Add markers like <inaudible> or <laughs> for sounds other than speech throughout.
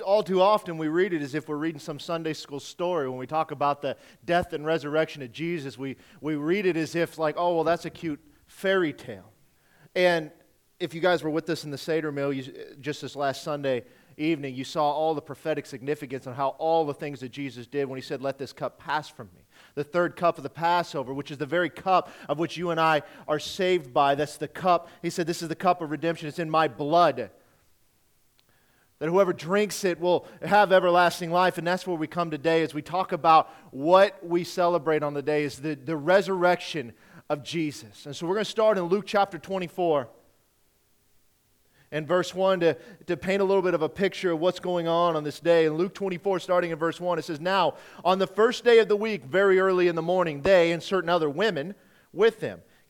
All too often, we read it as if we're reading some Sunday school story. When we talk about the death and resurrection of Jesus, we, we read it as if, like, oh, well, that's a cute fairy tale. And if you guys were with us in the Seder meal you, just this last Sunday evening, you saw all the prophetic significance on how all the things that Jesus did when he said, Let this cup pass from me. The third cup of the Passover, which is the very cup of which you and I are saved by. That's the cup. He said, This is the cup of redemption. It's in my blood that whoever drinks it will have everlasting life. And that's where we come today as we talk about what we celebrate on the day is the, the resurrection of Jesus. And so we're going to start in Luke chapter 24 and verse 1 to, to paint a little bit of a picture of what's going on on this day. In Luke 24, starting in verse 1, it says, Now, on the first day of the week, very early in the morning, they and certain other women with them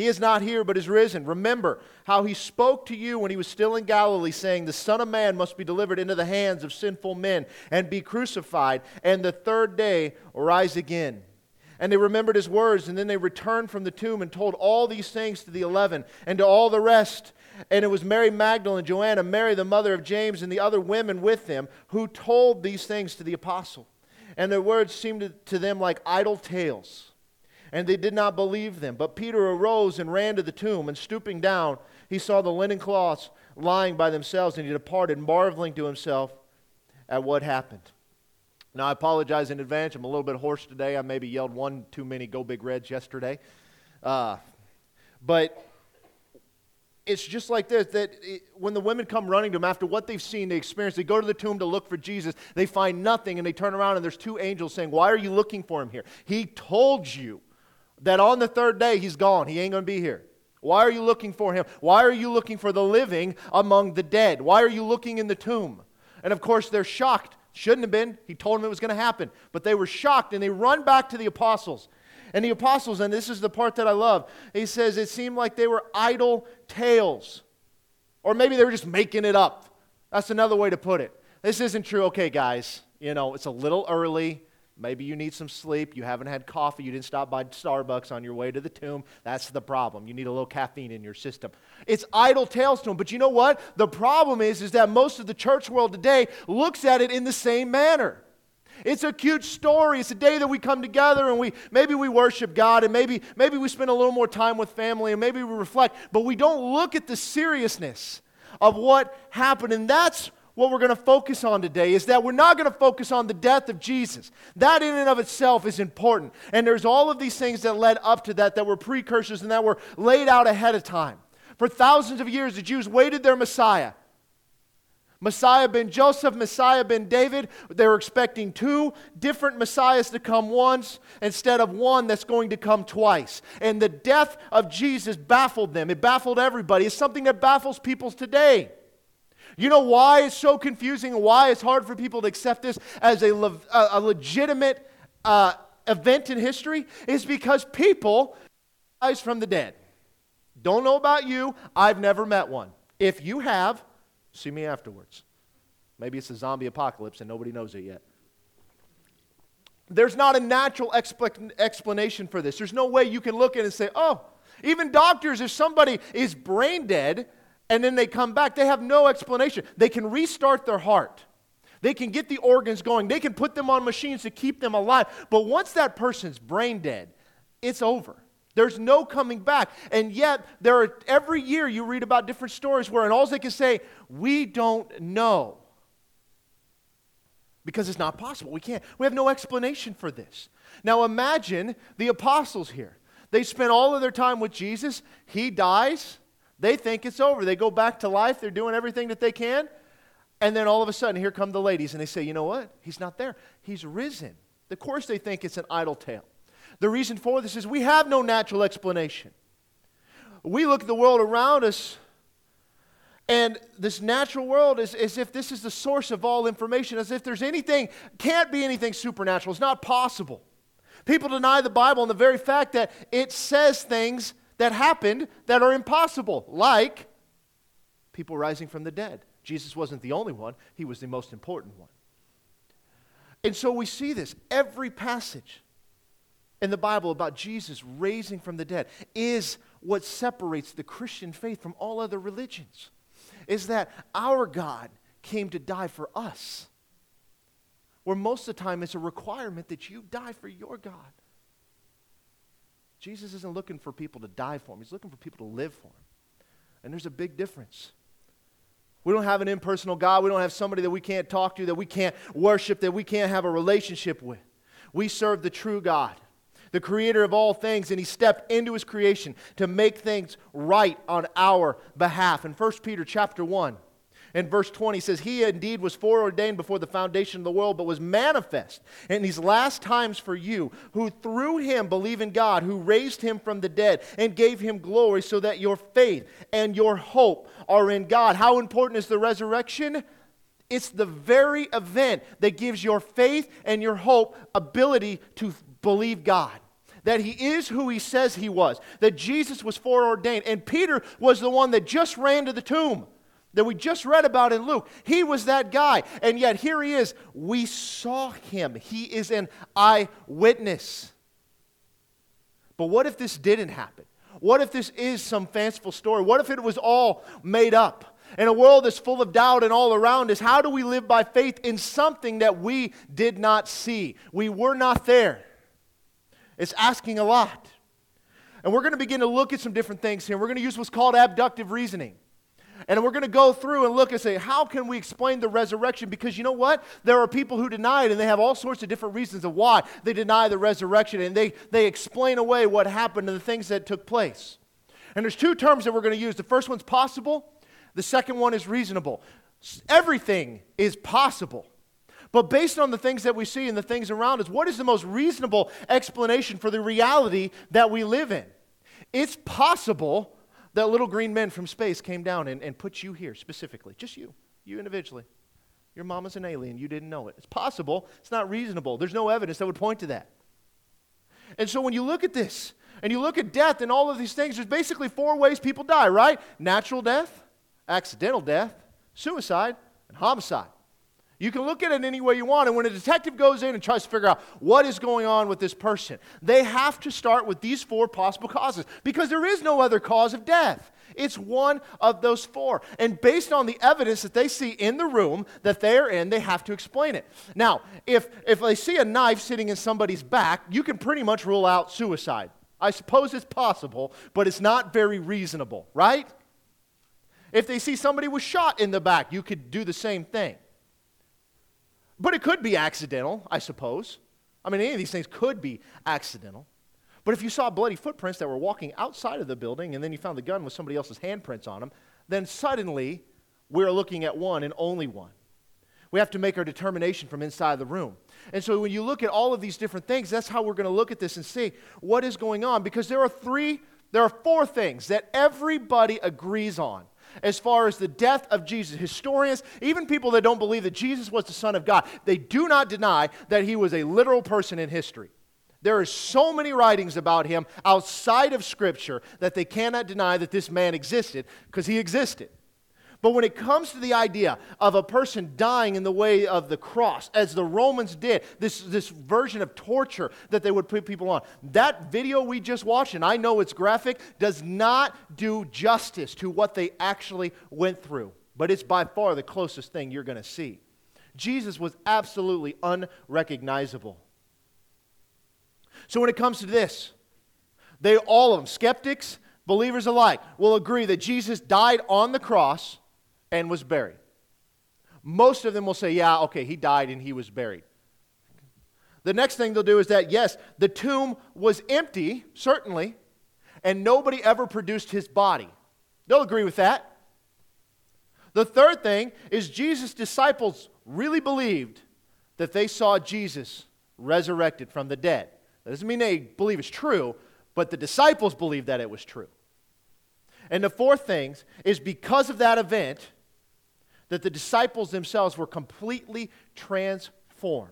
He is not here, but is risen. Remember how he spoke to you when he was still in Galilee, saying, The Son of Man must be delivered into the hands of sinful men and be crucified, and the third day rise again. And they remembered his words, and then they returned from the tomb and told all these things to the eleven and to all the rest. And it was Mary Magdalene, Joanna, Mary, the mother of James, and the other women with them who told these things to the apostle. And their words seemed to them like idle tales. And they did not believe them. But Peter arose and ran to the tomb, and stooping down, he saw the linen cloths lying by themselves, and he departed, marveling to himself at what happened. Now, I apologize in advance. I'm a little bit hoarse today. I maybe yelled one too many Go Big Reds yesterday. Uh, but it's just like this that when the women come running to him after what they've seen, they experience, they go to the tomb to look for Jesus. They find nothing, and they turn around, and there's two angels saying, Why are you looking for him here? He told you that on the third day he's gone. He ain't going to be here. Why are you looking for him? Why are you looking for the living among the dead? Why are you looking in the tomb? And of course, they're shocked Shouldn't have been. He told them it was going to happen. But they were shocked and they run back to the apostles. And the apostles, and this is the part that I love, he says it seemed like they were idle tales. Or maybe they were just making it up. That's another way to put it. This isn't true. Okay, guys, you know, it's a little early. Maybe you need some sleep. You haven't had coffee. You didn't stop by Starbucks on your way to the tomb. That's the problem. You need a little caffeine in your system. It's idle tales to them. But you know what? The problem is, is that most of the church world today looks at it in the same manner. It's a cute story. It's a day that we come together and we maybe we worship God and maybe maybe we spend a little more time with family and maybe we reflect, but we don't look at the seriousness of what happened. And that's what we're going to focus on today is that we're not going to focus on the death of Jesus. That in and of itself is important. And there's all of these things that led up to that that were precursors and that were laid out ahead of time. For thousands of years, the Jews waited their Messiah. Messiah ben Joseph, Messiah ben David. They were expecting two different Messiahs to come once instead of one that's going to come twice. And the death of Jesus baffled them. It baffled everybody. It's something that baffles people today. You know why it's so confusing and why it's hard for people to accept this as a, le- a legitimate uh, event in history? Is because people rise from the dead. Don't know about you. I've never met one. If you have, see me afterwards. Maybe it's a zombie apocalypse and nobody knows it yet. There's not a natural expl- explanation for this. There's no way you can look at it and say, oh, even doctors, if somebody is brain dead, and then they come back. They have no explanation. They can restart their heart. They can get the organs going. They can put them on machines to keep them alive. But once that person's brain dead, it's over. There's no coming back. And yet, there are every year you read about different stories where and all they can say, we don't know. Because it's not possible. We can't. We have no explanation for this. Now imagine the apostles here. They spent all of their time with Jesus. He dies. They think it's over. They go back to life. They're doing everything that they can. And then all of a sudden, here come the ladies, and they say, you know what? He's not there. He's risen. Of course, they think it's an idle tale. The reason for this is we have no natural explanation. We look at the world around us, and this natural world is as if this is the source of all information, as if there's anything, can't be anything supernatural. It's not possible. People deny the Bible and the very fact that it says things that happened that are impossible, like people rising from the dead. Jesus wasn't the only one, he was the most important one. And so we see this every passage in the Bible about Jesus raising from the dead is what separates the Christian faith from all other religions. Is that our God came to die for us. Where most of the time it's a requirement that you die for your God. Jesus isn't looking for people to die for him, he's looking for people to live for him. And there's a big difference. We don't have an impersonal God. We don't have somebody that we can't talk to, that we can't worship, that we can't have a relationship with. We serve the true God, the creator of all things, and he stepped into his creation to make things right on our behalf. In 1 Peter chapter 1, in verse 20 says, He indeed was foreordained before the foundation of the world, but was manifest in these last times for you, who through him believe in God, who raised him from the dead and gave him glory, so that your faith and your hope are in God. How important is the resurrection? It's the very event that gives your faith and your hope ability to believe God that he is who he says he was, that Jesus was foreordained. And Peter was the one that just ran to the tomb that we just read about in Luke. He was that guy. And yet here he is. We saw him. He is an eyewitness. But what if this didn't happen? What if this is some fanciful story? What if it was all made up? In a world that's full of doubt and all around us, how do we live by faith in something that we did not see? We were not there. It's asking a lot. And we're going to begin to look at some different things here. We're going to use what's called abductive reasoning. And we're going to go through and look and say, how can we explain the resurrection? Because you know what? There are people who deny it, and they have all sorts of different reasons of why they deny the resurrection, and they, they explain away what happened and the things that took place. And there's two terms that we're going to use. The first one's possible, the second one is reasonable. Everything is possible. But based on the things that we see and the things around us, what is the most reasonable explanation for the reality that we live in? It's possible that little green men from space came down and, and put you here specifically, just you, you individually. Your mom mama's an alien, you didn't know it. It's possible, it's not reasonable. There's no evidence that would point to that. And so when you look at this, and you look at death and all of these things, there's basically four ways people die, right? Natural death, accidental death, suicide, and homicide. You can look at it any way you want. And when a detective goes in and tries to figure out what is going on with this person, they have to start with these four possible causes because there is no other cause of death. It's one of those four. And based on the evidence that they see in the room that they're in, they have to explain it. Now, if, if they see a knife sitting in somebody's back, you can pretty much rule out suicide. I suppose it's possible, but it's not very reasonable, right? If they see somebody was shot in the back, you could do the same thing. But it could be accidental, I suppose. I mean, any of these things could be accidental. But if you saw bloody footprints that were walking outside of the building and then you found the gun with somebody else's handprints on them, then suddenly we're looking at one and only one. We have to make our determination from inside the room. And so when you look at all of these different things, that's how we're going to look at this and see what is going on because there are three there are four things that everybody agrees on as far as the death of Jesus. Historians, even people that don't believe that Jesus was the Son of God, they do not deny that he was a literal person in history. There are so many writings about him outside of Scripture that they cannot deny that this man existed because he existed. But when it comes to the idea of a person dying in the way of the cross, as the Romans did, this, this version of torture that they would put people on, that video we just watched, and I know it's graphic, does not do justice to what they actually went through. But it's by far the closest thing you're going to see. Jesus was absolutely unrecognizable. So when it comes to this, they all of them, skeptics, believers alike, will agree that Jesus died on the cross and was buried. Most of them will say, yeah, okay, he died and he was buried. The next thing they'll do is that, yes, the tomb was empty, certainly, and nobody ever produced his body. They'll agree with that. The third thing is Jesus' disciples really believed that they saw Jesus resurrected from the dead. That doesn't mean they believe it's true, but the disciples believed that it was true. And the fourth thing is because of that event, that the disciples themselves were completely transformed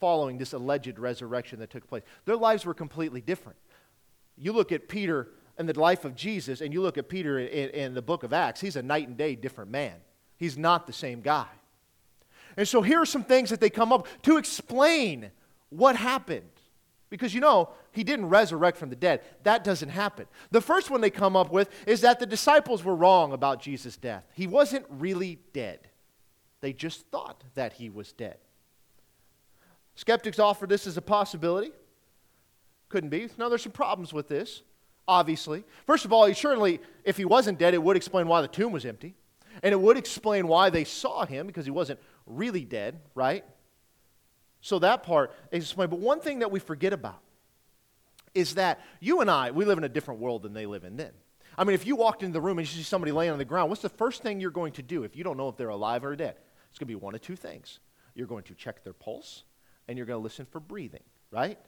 following this alleged resurrection that took place. Their lives were completely different. You look at Peter and the life of Jesus, and you look at Peter in, in the book of Acts, he's a night and day different man. He's not the same guy. And so here are some things that they come up to explain what happened. Because you know, he didn't resurrect from the dead. That doesn't happen. The first one they come up with is that the disciples were wrong about Jesus' death. He wasn't really dead, they just thought that he was dead. Skeptics offer this as a possibility. Couldn't be. Now, there's some problems with this, obviously. First of all, he certainly, if he wasn't dead, it would explain why the tomb was empty. And it would explain why they saw him, because he wasn't really dead, right? So that part is explained. But one thing that we forget about is that you and I, we live in a different world than they live in then. I mean, if you walked into the room and you see somebody laying on the ground, what's the first thing you're going to do if you don't know if they're alive or dead? It's going to be one of two things. You're going to check their pulse and you're going to listen for breathing, right?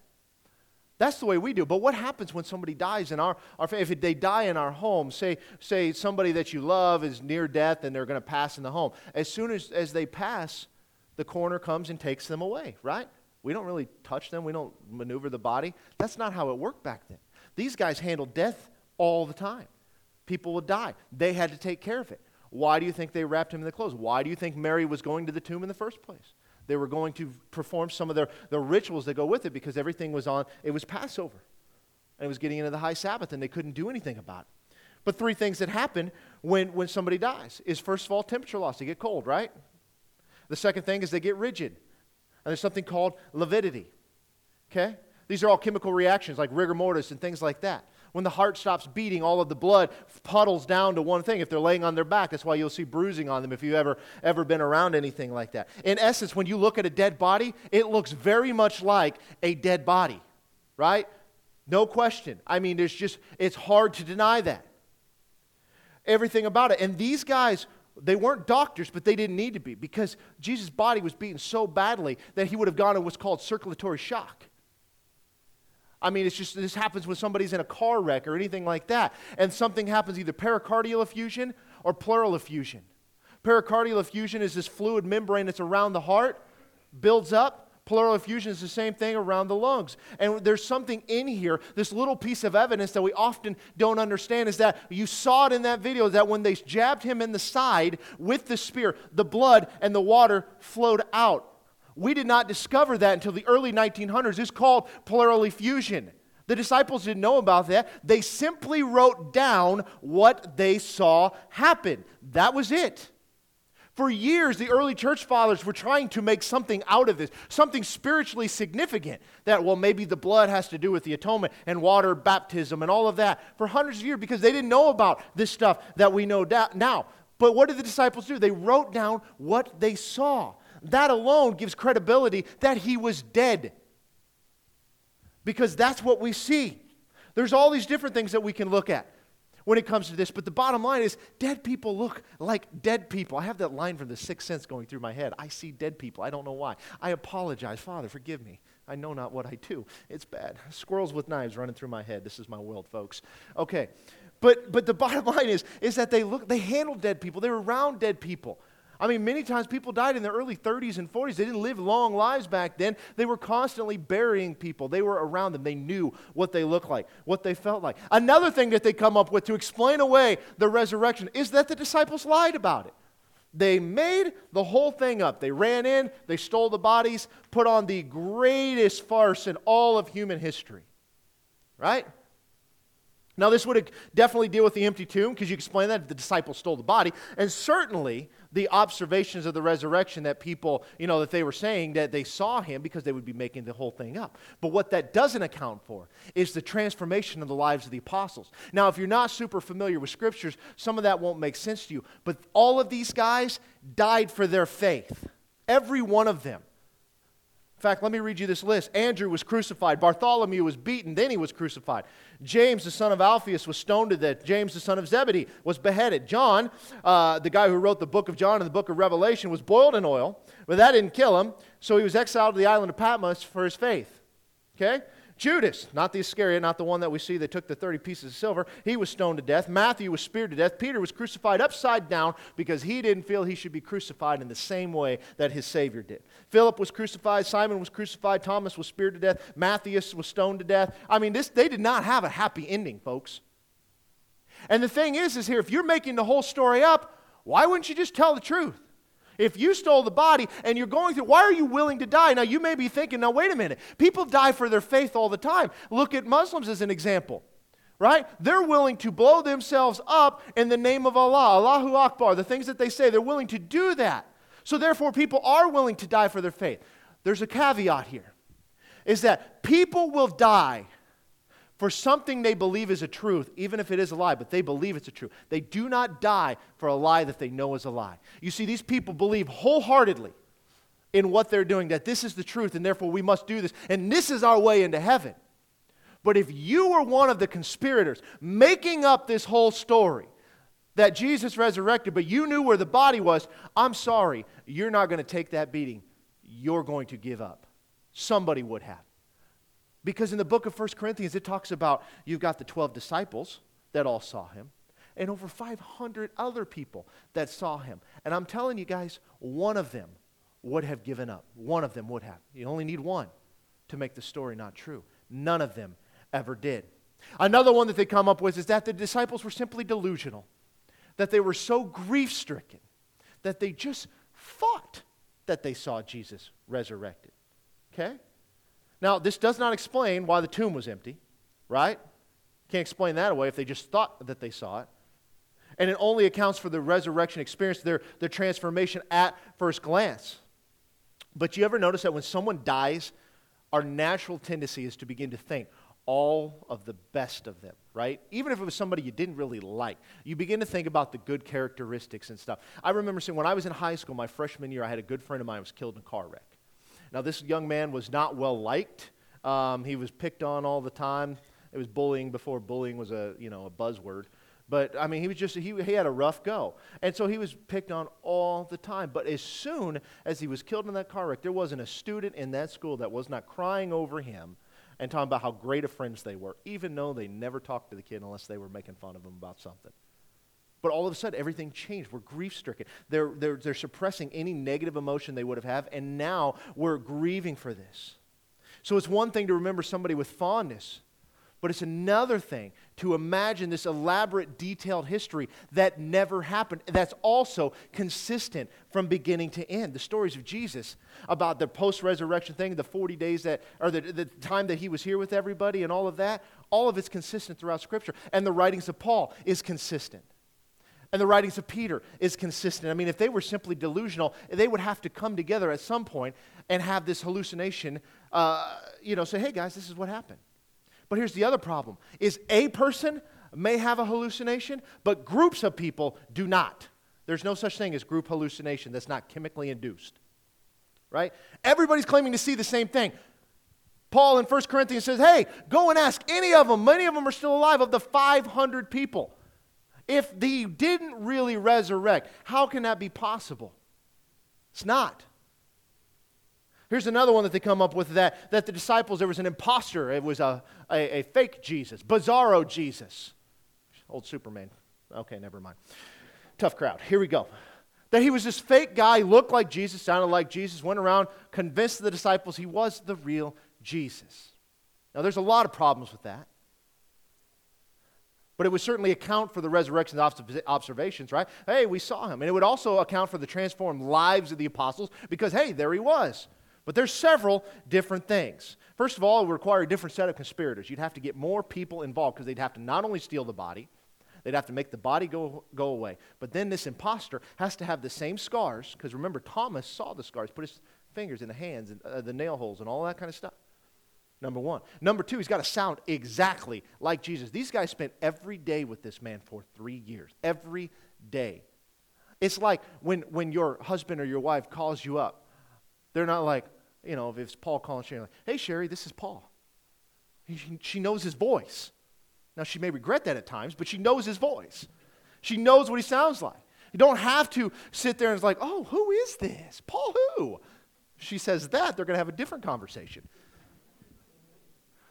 That's the way we do. But what happens when somebody dies in our, our if they die in our home, say, say somebody that you love is near death and they're going to pass in the home. As soon as, as they pass, the coroner comes and takes them away, right? We don't really touch them, we don't maneuver the body. That's not how it worked back then. These guys handled death all the time. People would die, they had to take care of it. Why do you think they wrapped him in the clothes? Why do you think Mary was going to the tomb in the first place? They were going to perform some of their, the rituals that go with it because everything was on, it was Passover. And it was getting into the high Sabbath, and they couldn't do anything about it. But three things that happen when, when somebody dies is first of all, temperature loss. They get cold, right? The second thing is they get rigid. And there's something called lividity. Okay? These are all chemical reactions like rigor mortis and things like that. When the heart stops beating, all of the blood puddles down to one thing. If they're laying on their back, that's why you'll see bruising on them if you've ever, ever been around anything like that. In essence, when you look at a dead body, it looks very much like a dead body, right? No question. I mean, there's just, it's hard to deny that. Everything about it. And these guys, they weren't doctors, but they didn't need to be because Jesus' body was beaten so badly that he would have gone into what's called circulatory shock. I mean, it's just this happens when somebody's in a car wreck or anything like that, and something happens either pericardial effusion or pleural effusion. Pericardial effusion is this fluid membrane that's around the heart, builds up. Pleural effusion is the same thing around the lungs. And there's something in here, this little piece of evidence that we often don't understand is that you saw it in that video that when they jabbed him in the side with the spear, the blood and the water flowed out we did not discover that until the early 1900s. It's called pleural effusion. The disciples didn't know about that. They simply wrote down what they saw happen. That was it. For years, the early church fathers were trying to make something out of this, something spiritually significant. That, well, maybe the blood has to do with the atonement and water baptism and all of that for hundreds of years because they didn't know about this stuff that we know now. But what did the disciples do? They wrote down what they saw that alone gives credibility that he was dead. Because that's what we see. There's all these different things that we can look at when it comes to this, but the bottom line is dead people look like dead people. I have that line from the sixth sense going through my head. I see dead people. I don't know why. I apologize. Father, forgive me. I know not what I do. It's bad. Squirrels with knives running through my head. This is my world, folks. Okay. But but the <laughs> bottom line is is that they look they handled dead people. They were around dead people. I mean, many times people died in their early 30s and 40s. They didn't live long lives back then. They were constantly burying people. They were around them. They knew what they looked like, what they felt like. Another thing that they come up with to explain away the resurrection is that the disciples lied about it. They made the whole thing up. They ran in, they stole the bodies, put on the greatest farce in all of human history. Right? Now, this would definitely deal with the empty tomb because you explain that the disciples stole the body. And certainly, the observations of the resurrection that people, you know, that they were saying that they saw him because they would be making the whole thing up. But what that doesn't account for is the transformation of the lives of the apostles. Now, if you're not super familiar with scriptures, some of that won't make sense to you. But all of these guys died for their faith, every one of them. In fact, let me read you this list. Andrew was crucified. Bartholomew was beaten, then he was crucified. James, the son of Alphaeus, was stoned to death. James, the son of Zebedee, was beheaded. John, uh, the guy who wrote the book of John and the book of Revelation, was boiled in oil, but that didn't kill him, so he was exiled to the island of Patmos for his faith. Okay? Judas, not the Iscariot, not the one that we see that took the 30 pieces of silver, he was stoned to death. Matthew was speared to death. Peter was crucified upside down because he didn't feel he should be crucified in the same way that his Savior did. Philip was crucified. Simon was crucified. Thomas was speared to death. Matthias was stoned to death. I mean, this, they did not have a happy ending, folks. And the thing is, is here, if you're making the whole story up, why wouldn't you just tell the truth? If you stole the body and you're going through, why are you willing to die? Now, you may be thinking, now, wait a minute. People die for their faith all the time. Look at Muslims as an example, right? They're willing to blow themselves up in the name of Allah, Allahu Akbar, the things that they say. They're willing to do that. So, therefore, people are willing to die for their faith. There's a caveat here is that people will die for something they believe is a truth, even if it is a lie, but they believe it's a truth. They do not die for a lie that they know is a lie. You see, these people believe wholeheartedly in what they're doing, that this is the truth, and therefore we must do this, and this is our way into heaven. But if you were one of the conspirators making up this whole story, that Jesus resurrected, but you knew where the body was, I'm sorry, you're not going to take that beating. You're going to give up. Somebody would have. Because in the book of 1 Corinthians, it talks about you've got the 12 disciples that all saw him, and over 500 other people that saw him. And I'm telling you guys, one of them would have given up. One of them would have. You only need one to make the story not true. None of them ever did. Another one that they come up with is that the disciples were simply delusional, that they were so grief stricken that they just thought that they saw Jesus resurrected. Okay? Now, this does not explain why the tomb was empty, right? Can't explain that away if they just thought that they saw it. And it only accounts for the resurrection experience, their, their transformation at first glance. But you ever notice that when someone dies, our natural tendency is to begin to think all of the best of them, right? Even if it was somebody you didn't really like, you begin to think about the good characteristics and stuff. I remember saying when I was in high school, my freshman year, I had a good friend of mine was killed in a car wreck. Now, this young man was not well liked. Um, he was picked on all the time. It was bullying before bullying was a, you know, a buzzword. But I mean, he was just, he, he had a rough go. And so he was picked on all the time. But as soon as he was killed in that car wreck, there wasn't a student in that school that was not crying over him and talking about how great of friends they were, even though they never talked to the kid unless they were making fun of him about something. But all of a sudden, everything changed. We're grief stricken. They're, they're, they're suppressing any negative emotion they would have had, and now we're grieving for this. So it's one thing to remember somebody with fondness, but it's another thing to imagine this elaborate, detailed history that never happened. That's also consistent from beginning to end. The stories of Jesus about the post resurrection thing, the 40 days that, or the, the time that he was here with everybody, and all of that, all of it's consistent throughout Scripture. And the writings of Paul is consistent. And the writings of Peter is consistent. I mean, if they were simply delusional, they would have to come together at some point and have this hallucination, uh, you know, say, hey guys, this is what happened. But here's the other problem is a person may have a hallucination, but groups of people do not. There's no such thing as group hallucination that's not chemically induced. Right? Everybody's claiming to see the same thing. Paul in 1 Corinthians says, hey, go and ask any of them. Many of them are still alive of the 500 people. If he didn't really resurrect, how can that be possible? It's not. Here's another one that they come up with that, that the disciples, there was an impostor. It was a, a, a fake Jesus, bizarro Jesus. Old Superman. Okay, never mind. Tough crowd. Here we go. That he was this fake guy, looked like Jesus, sounded like Jesus, went around, convinced the disciples he was the real Jesus. Now, there's a lot of problems with that but it would certainly account for the resurrection observations, right? Hey, we saw him. And it would also account for the transformed lives of the apostles because, hey, there he was. But there's several different things. First of all, it would require a different set of conspirators. You'd have to get more people involved because they'd have to not only steal the body, they'd have to make the body go, go away. But then this impostor has to have the same scars because remember, Thomas saw the scars, put his fingers in the hands and uh, the nail holes and all that kind of stuff. Number one. Number two, he's got to sound exactly like Jesus. These guys spent every day with this man for three years. Every day. It's like when, when your husband or your wife calls you up, they're not like, you know, if it's Paul calling Sherry, like, hey, Sherry, this is Paul. He, she knows his voice. Now, she may regret that at times, but she knows his voice. She knows what he sounds like. You don't have to sit there and it's like, oh, who is this? Paul who? She says that, they're going to have a different conversation.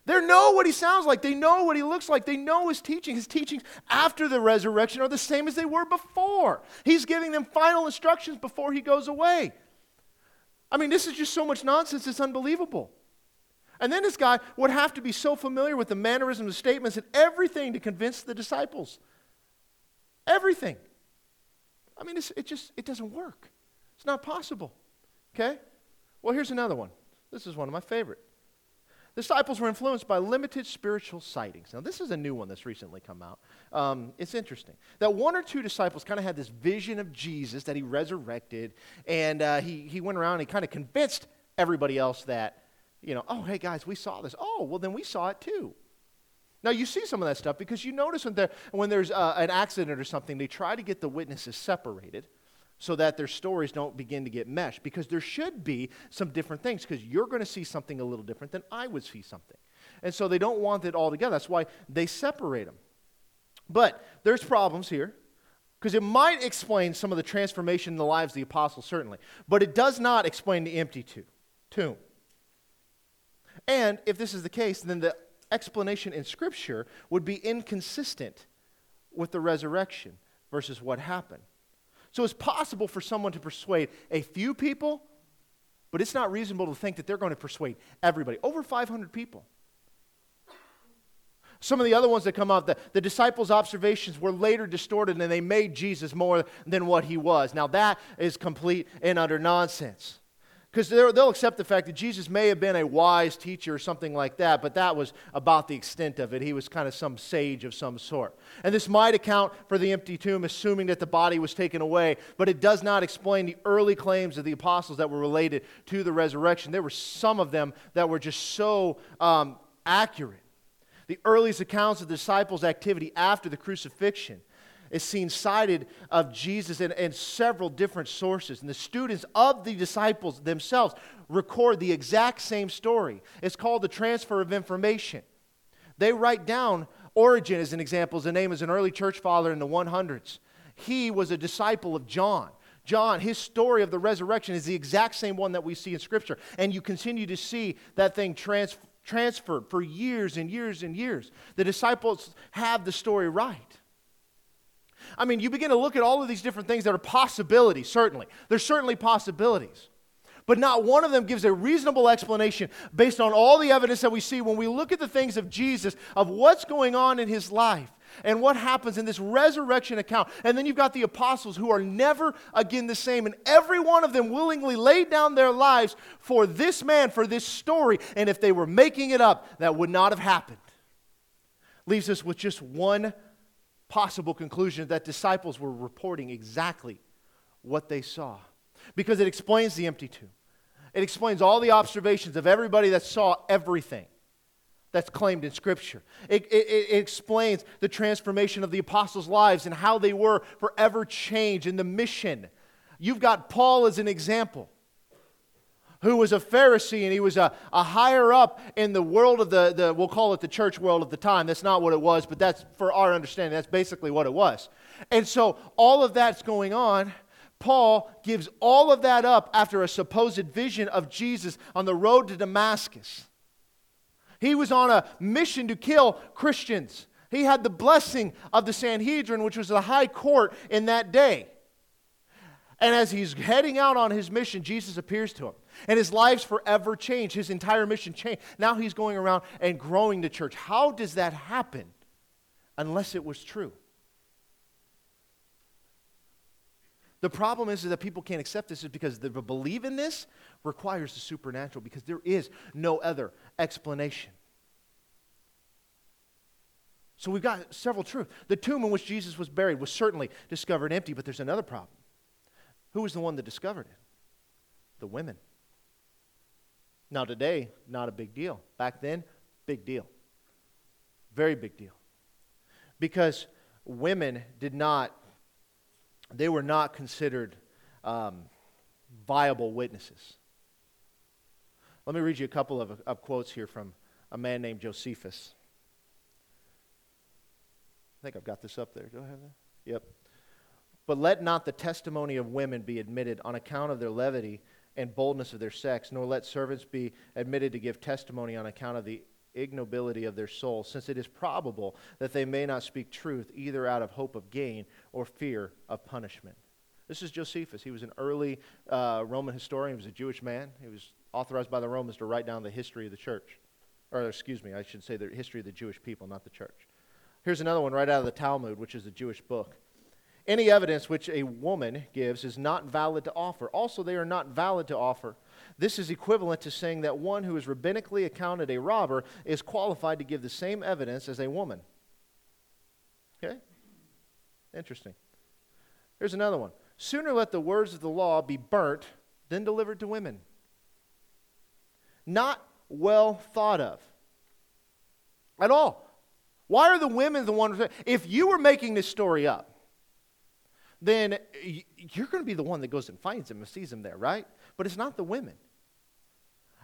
They know what he sounds like. They know what he looks like. They know his teaching. His teachings after the resurrection are the same as they were before. He's giving them final instructions before he goes away. I mean, this is just so much nonsense, it's unbelievable. And then this guy would have to be so familiar with the mannerisms, the statements, and everything to convince the disciples. Everything. I mean, it just it doesn't work. It's not possible. Okay? Well, here's another one. This is one of my favorite. Disciples were influenced by limited spiritual sightings. Now, this is a new one that's recently come out. Um, it's interesting that one or two disciples kind of had this vision of Jesus that he resurrected, and uh, he, he went around and he kind of convinced everybody else that, you know, oh, hey guys, we saw this. Oh, well, then we saw it too. Now, you see some of that stuff because you notice when, there, when there's uh, an accident or something, they try to get the witnesses separated so that their stories don't begin to get meshed because there should be some different things because you're going to see something a little different than I would see something. And so they don't want it all together. That's why they separate them. But there's problems here because it might explain some of the transformation in the lives of the apostles, certainly, but it does not explain the empty tomb. And if this is the case, then the explanation in Scripture would be inconsistent with the resurrection versus what happened. So it's possible for someone to persuade a few people, but it's not reasonable to think that they're going to persuade everybody. Over 500 people. Some of the other ones that come out, the, the disciples' observations were later distorted and they made Jesus more than what he was. Now, that is complete and utter nonsense. Because they'll accept the fact that Jesus may have been a wise teacher or something like that, but that was about the extent of it. He was kind of some sage of some sort. And this might account for the empty tomb, assuming that the body was taken away, but it does not explain the early claims of the apostles that were related to the resurrection. There were some of them that were just so um, accurate. The earliest accounts of the disciples' activity after the crucifixion is seen cited of Jesus in, in, several different sources. And the students of the disciples themselves record the exact same story. It's called the transfer of information. They write down Origen, as an example, his name is an early church father in the 100s. He was a disciple of John. John, his story of the resurrection is the exact same one that we see in Scripture. And you continue to see that thing trans- transferred for years and years and years. The disciples have the story right. I mean, you begin to look at all of these different things that are possibilities, certainly. There's certainly possibilities. But not one of them gives a reasonable explanation based on all the evidence that we see when we look at the things of Jesus, of what's going on in his life and what happens in this resurrection account. And then you've got the apostles who are never again the same. And every one of them willingly laid down their lives for this man, for this story. And if they were making it up, that would not have happened. Leaves us with just one possible conclusion that disciples were reporting exactly what they saw because it explains the empty tomb. It explains all the observations of everybody that saw everything that's claimed in Scripture. It, it, it, explains the transformation of the apostles' lives and how they were forever changed in the mission. You've got Paul as an example who was a Pharisee and he was a, a higher up in the world of the, the, we'll call it the church world of the time. That's not what it was, but that's for our understanding. That's basically what it was. And so all of that's going on. Paul gives all of that up after a supposed vision of Jesus on the road to Damascus. He was on a mission to kill Christians. He had the blessing of the Sanhedrin, which was the high court in that day. And as he's heading out on his mission, Jesus appears to him. And his life's forever changed. His entire mission changed. Now he's going around and growing the church. How does that happen unless it was true? The problem is, is that people can't accept this is because the believe in this requires the supernatural because there is no other explanation. So we've got several truths. The tomb in which Jesus was buried was certainly discovered empty, but there's another problem. Who was the one that discovered it? The women. Now, today, not a big deal. Back then, big deal. Very big deal. Because women did not, they were not considered um, viable witnesses. Let me read you a couple of, of quotes here from a man named Josephus. I think I've got this up there. Do I have that? Yep. But let not the testimony of women be admitted on account of their levity and boldness of their sex, nor let servants be admitted to give testimony on account of the ignobility of their soul, since it is probable that they may not speak truth either out of hope of gain or fear of punishment. This is Josephus. He was an early uh, Roman historian. He was a Jewish man. He was authorized by the Romans to write down the history of the church. Or, excuse me, I should say the history of the Jewish people, not the church. Here's another one right out of the Talmud, which is a Jewish book. Any evidence which a woman gives is not valid to offer. Also, they are not valid to offer. This is equivalent to saying that one who is rabbinically accounted a robber is qualified to give the same evidence as a woman. Okay? Interesting. Here's another one. Sooner let the words of the law be burnt than delivered to women. Not well thought of at all. Why are the women the ones? If you were making this story up, then you're going to be the one that goes and finds him and sees him there, right? But it's not the women.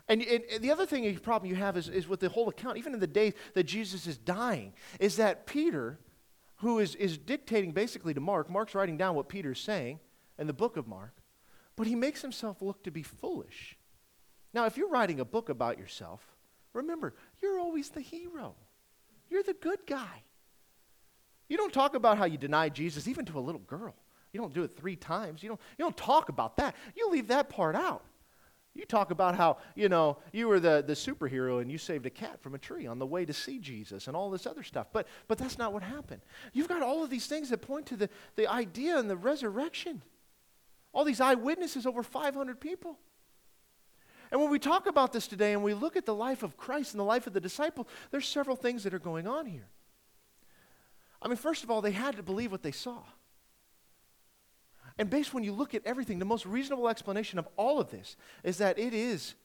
And, and, and, the other thing, problem you have is, is with the whole account, even in the days that Jesus is dying, is that Peter, who is, is dictating basically to Mark, Mark's writing down what Peter's saying in the book of Mark, but he makes himself look to be foolish. Now, if you're writing a book about yourself, remember, you're always the hero. You're the good guy. You don't talk about how you deny Jesus even to a little girl. You don't do it three times. You don't, you don't talk about that. You leave that part out. You talk about how, you know, you were the, the superhero and you saved a cat from a tree on the way to see Jesus and all this other stuff. But, but that's not what happened. You've got all of these things that point to the, the idea and the resurrection. All these eyewitnesses, over 500 people. And when we talk about this today and we look at the life of Christ and the life of the disciple, there's several things that are going on here. I mean, first of all, they had to believe what they saw. And based when you look at everything, the most reasonable explanation of all of this is that it is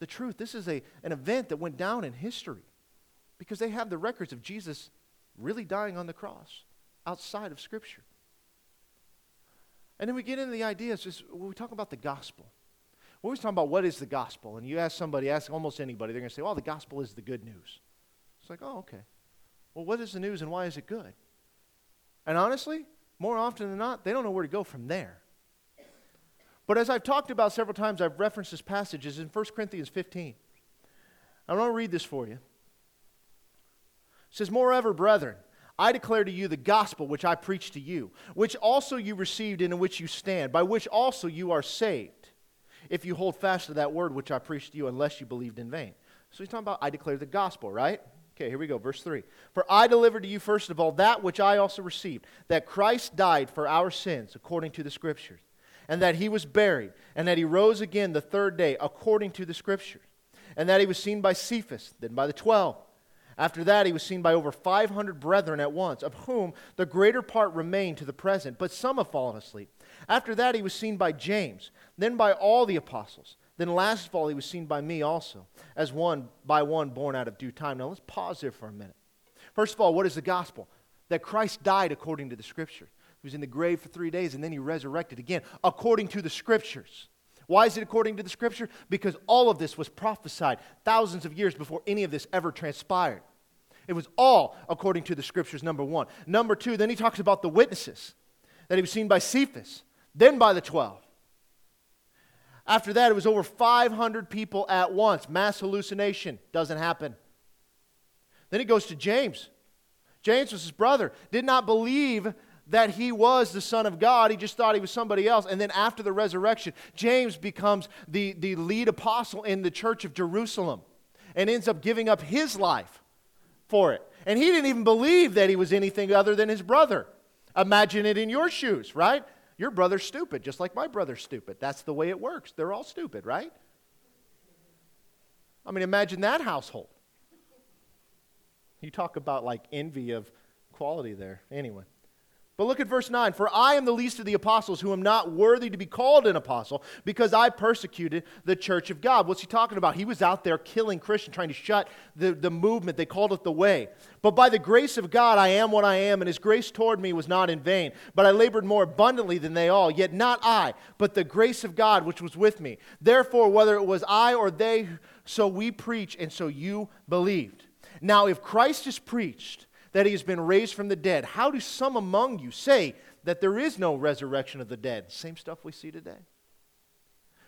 the truth. This is a, an event that went down in history because they have the records of Jesus really dying on the cross outside of Scripture. And then we get into the ideas, just when we talk about the gospel. We're always talking about what is the gospel. And you ask somebody, ask almost anybody, they're going to say, well, the gospel is the good news. It's like, oh, okay. Well, what is the news and why is it good? And honestly, more often than not, they don't know where to go from there. But as I've talked about several times, I've referenced this passage is in 1 Corinthians 15. I want to read this for you. It says, Moreover, brethren, I declare to you the gospel which I preached to you, which also you received and in which you stand, by which also you are saved if you hold fast to that word which I preached to you, unless you believed in vain. So he's talking about, I declare the gospel, right? Okay, here we go, verse 3. For I delivered to you first of all that which I also received, that Christ died for our sins, according to the Scriptures, and that he was buried, and that he rose again the third day, according to the Scriptures, and that he was seen by Cephas, then by the twelve. After that, he was seen by over 500 brethren at once, of whom the greater part remain to the present, but some have fallen asleep. After that, he was seen by James, then by all the apostles. Then last of all, he was seen by me also, as one by one born out of due time. Now let's pause there for a minute. First of all, what is the gospel? That Christ died according to the scripture. He was in the grave for three days and then he resurrected again according to the scriptures. Why is it according to the scripture? Because all of this was prophesied thousands of years before any of this ever transpired. It was all according to the scriptures, number one. Number two, then he talks about the witnesses that he was seen by Cephas then by the 12. After that, it was over 500 people at once. Mass hallucination doesn't happen. Then he goes to James. James was his brother, did not believe that he was the Son of God. He just thought he was somebody else. And then after the resurrection, James becomes the, the lead apostle in the church of Jerusalem and ends up giving up his life for it. And he didn't even believe that he was anything other than his brother. Imagine it in your shoes, right? Your brother's stupid, just like my brother's stupid. That's the way it works. They're all stupid, right? I mean, imagine that household. You talk about like envy of quality there. Anyway. But look at verse 9. For I am the least of the apostles who am not worthy to be called an apostle because I persecuted the church of God. What's he talking about? He was out there killing Christians, trying to shut the, the movement. They called it the way. But by the grace of God, I am what I am, and his grace toward me was not in vain. But I labored more abundantly than they all. Yet not I, but the grace of God which was with me. Therefore, whether it was I or they, so we preach, and so you believed. Now, if Christ is preached, that he has been raised from the dead. How do some among you say that there is no resurrection of the dead? Same stuff we see today.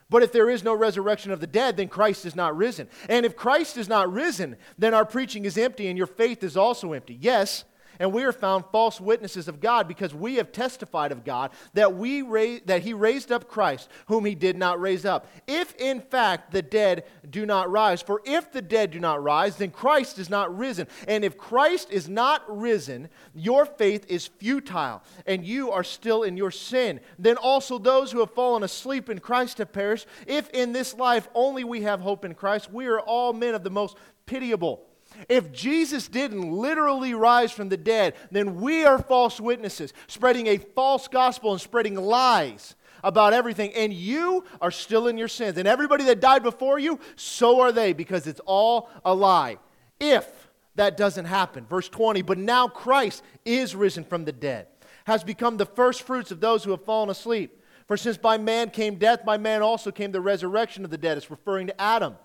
But if there is no resurrection of the dead, then Christ is not risen. And if Christ is not risen, then our preaching is empty and your faith is also empty. Yes, and we are found false witnesses of God because we have testified of God that, we ra- that he raised up Christ, whom he did not raise up. If in fact the dead do not rise, for if the dead do not rise, then Christ is not risen. And if Christ is not risen, your faith is futile, and you are still in your sin. Then also those who have fallen asleep in Christ have perished. If in this life only we have hope in Christ, we are all men of the most pitiable. If Jesus didn't literally rise from the dead, then we are false witnesses, spreading a false gospel and spreading lies about everything. And you are still in your sins. And everybody that died before you, so are they, because it's all a lie. If that doesn't happen. Verse 20, but now Christ is risen from the dead, has become the first fruits of those who have fallen asleep. For since by man came death, by man also came the resurrection of the dead. It's referring to Adam.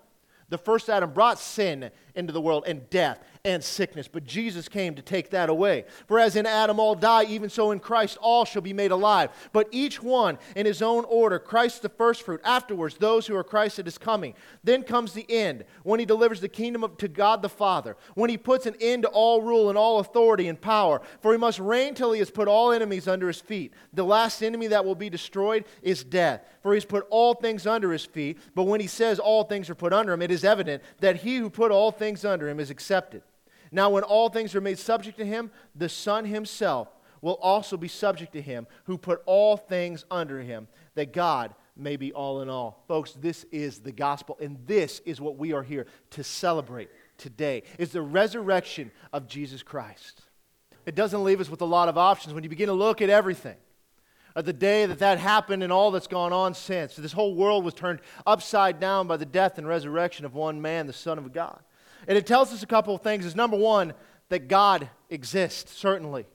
The first Adam brought sin into the world and death and sickness, but Jesus came to take that away. For as in Adam all die, even so in Christ all shall be made alive, but each one in his own order. Christ the firstfruit, afterwards those who are Christ at his coming. Then comes the end, when he delivers the kingdom of, to God the Father, when he puts an end to all rule and all authority and power. For he must reign till he has put all enemies under his feet. The last enemy that will be destroyed is death. For he's put all things under his feet, but when he says all things are put under him, it is evident that he who put all things under him is accepted. Now, when all things are made subject to him, the Son himself will also be subject to him who put all things under him, that God may be all in all. Folks, this is the gospel, and this is what we are here to celebrate today is the resurrection of Jesus Christ. It doesn't leave us with a lot of options when you begin to look at everything. At the day that that happened and all that's gone on since, this whole world was turned upside down by the death and resurrection of one man, the Son of God. And it tells us a couple of things. Is number one, that God exists, certainly,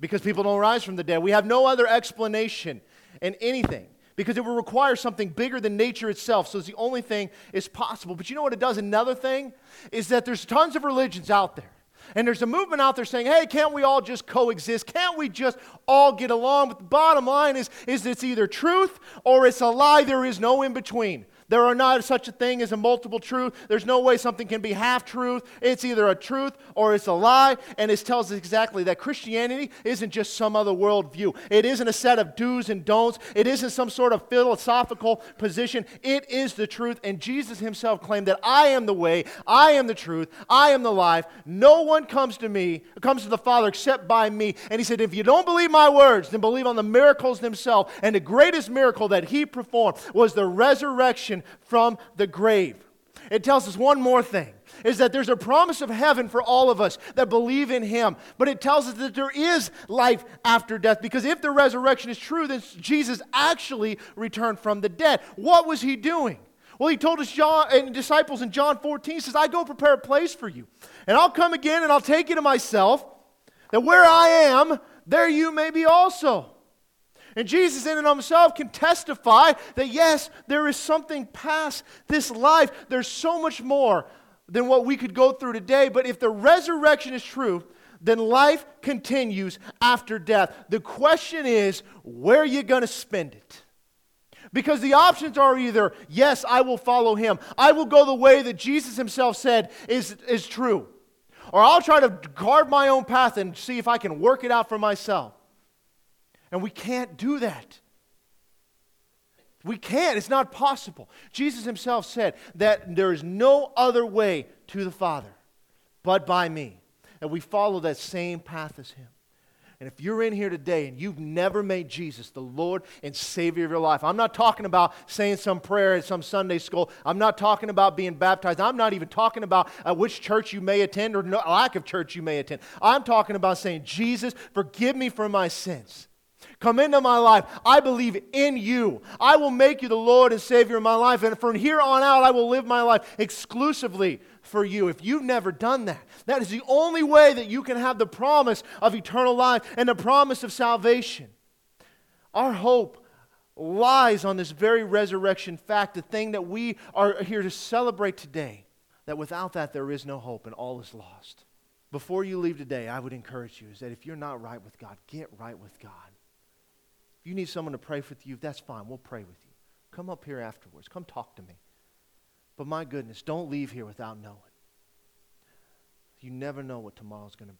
because people don't rise from the dead. We have no other explanation in anything because it would require something bigger than nature itself. So it's the only thing is possible. But you know what it does? Another thing is that there's tons of religions out there. And there's a movement out there saying, hey, can't we all just coexist? Can't we just all get along? But the bottom line is, is it's either truth or it's a lie. There is no in between. There are not such a thing as a multiple truth. There's no way something can be half truth. It's either a truth or it's a lie. And it tells us exactly that Christianity isn't just some other worldview. It isn't a set of do's and don'ts. It isn't some sort of philosophical position. It is the truth. And Jesus himself claimed that I am the way, I am the truth, I am the life. No one comes to me, comes to the Father except by me. And he said, if you don't believe my words, then believe on the miracles themselves. And the greatest miracle that he performed was the resurrection resurrection from the grave. It tells us one more thing is that there's a promise of heaven for all of us that believe in him. But it tells us that there is life after death because if the resurrection is true, then Jesus actually returned from the dead. What was he doing? Well, he told his John, and disciples in John 14, he says, I go prepare a place for you. And I'll come again and I'll take you to myself, that where I am, there you may be also. And Jesus, in and of himself, can testify that yes, there is something past this life. There's so much more than what we could go through today. But if the resurrection is true, then life continues after death. The question is, where are you going to spend it? Because the options are either, yes, I will follow him, I will go the way that Jesus himself said is, is true, or I'll try to carve my own path and see if I can work it out for myself. And we can't do that. We can't. It's not possible. Jesus himself said that there is no other way to the Father but by me. And we follow that same path as him. And if you're in here today and you've never made Jesus the Lord and Savior of your life, I'm not talking about saying some prayer at some Sunday school. I'm not talking about being baptized. I'm not even talking about uh, which church you may attend or no, lack of church you may attend. I'm talking about saying, Jesus, forgive me for my sins. Come into my life. I believe in you. I will make you the Lord and Savior of my life. And from here on out, I will live my life exclusively for you. If you've never done that, that is the only way that you can have the promise of eternal life and the promise of salvation. Our hope lies on this very resurrection fact, the thing that we are here to celebrate today. That without that, there is no hope and all is lost. Before you leave today, I would encourage you is that if you're not right with God, get right with God you need someone to pray with you, that's fine. We'll pray with you. Come up here afterwards. Come talk to me. But my goodness, don't leave here without knowing. You never know what tomorrow's going to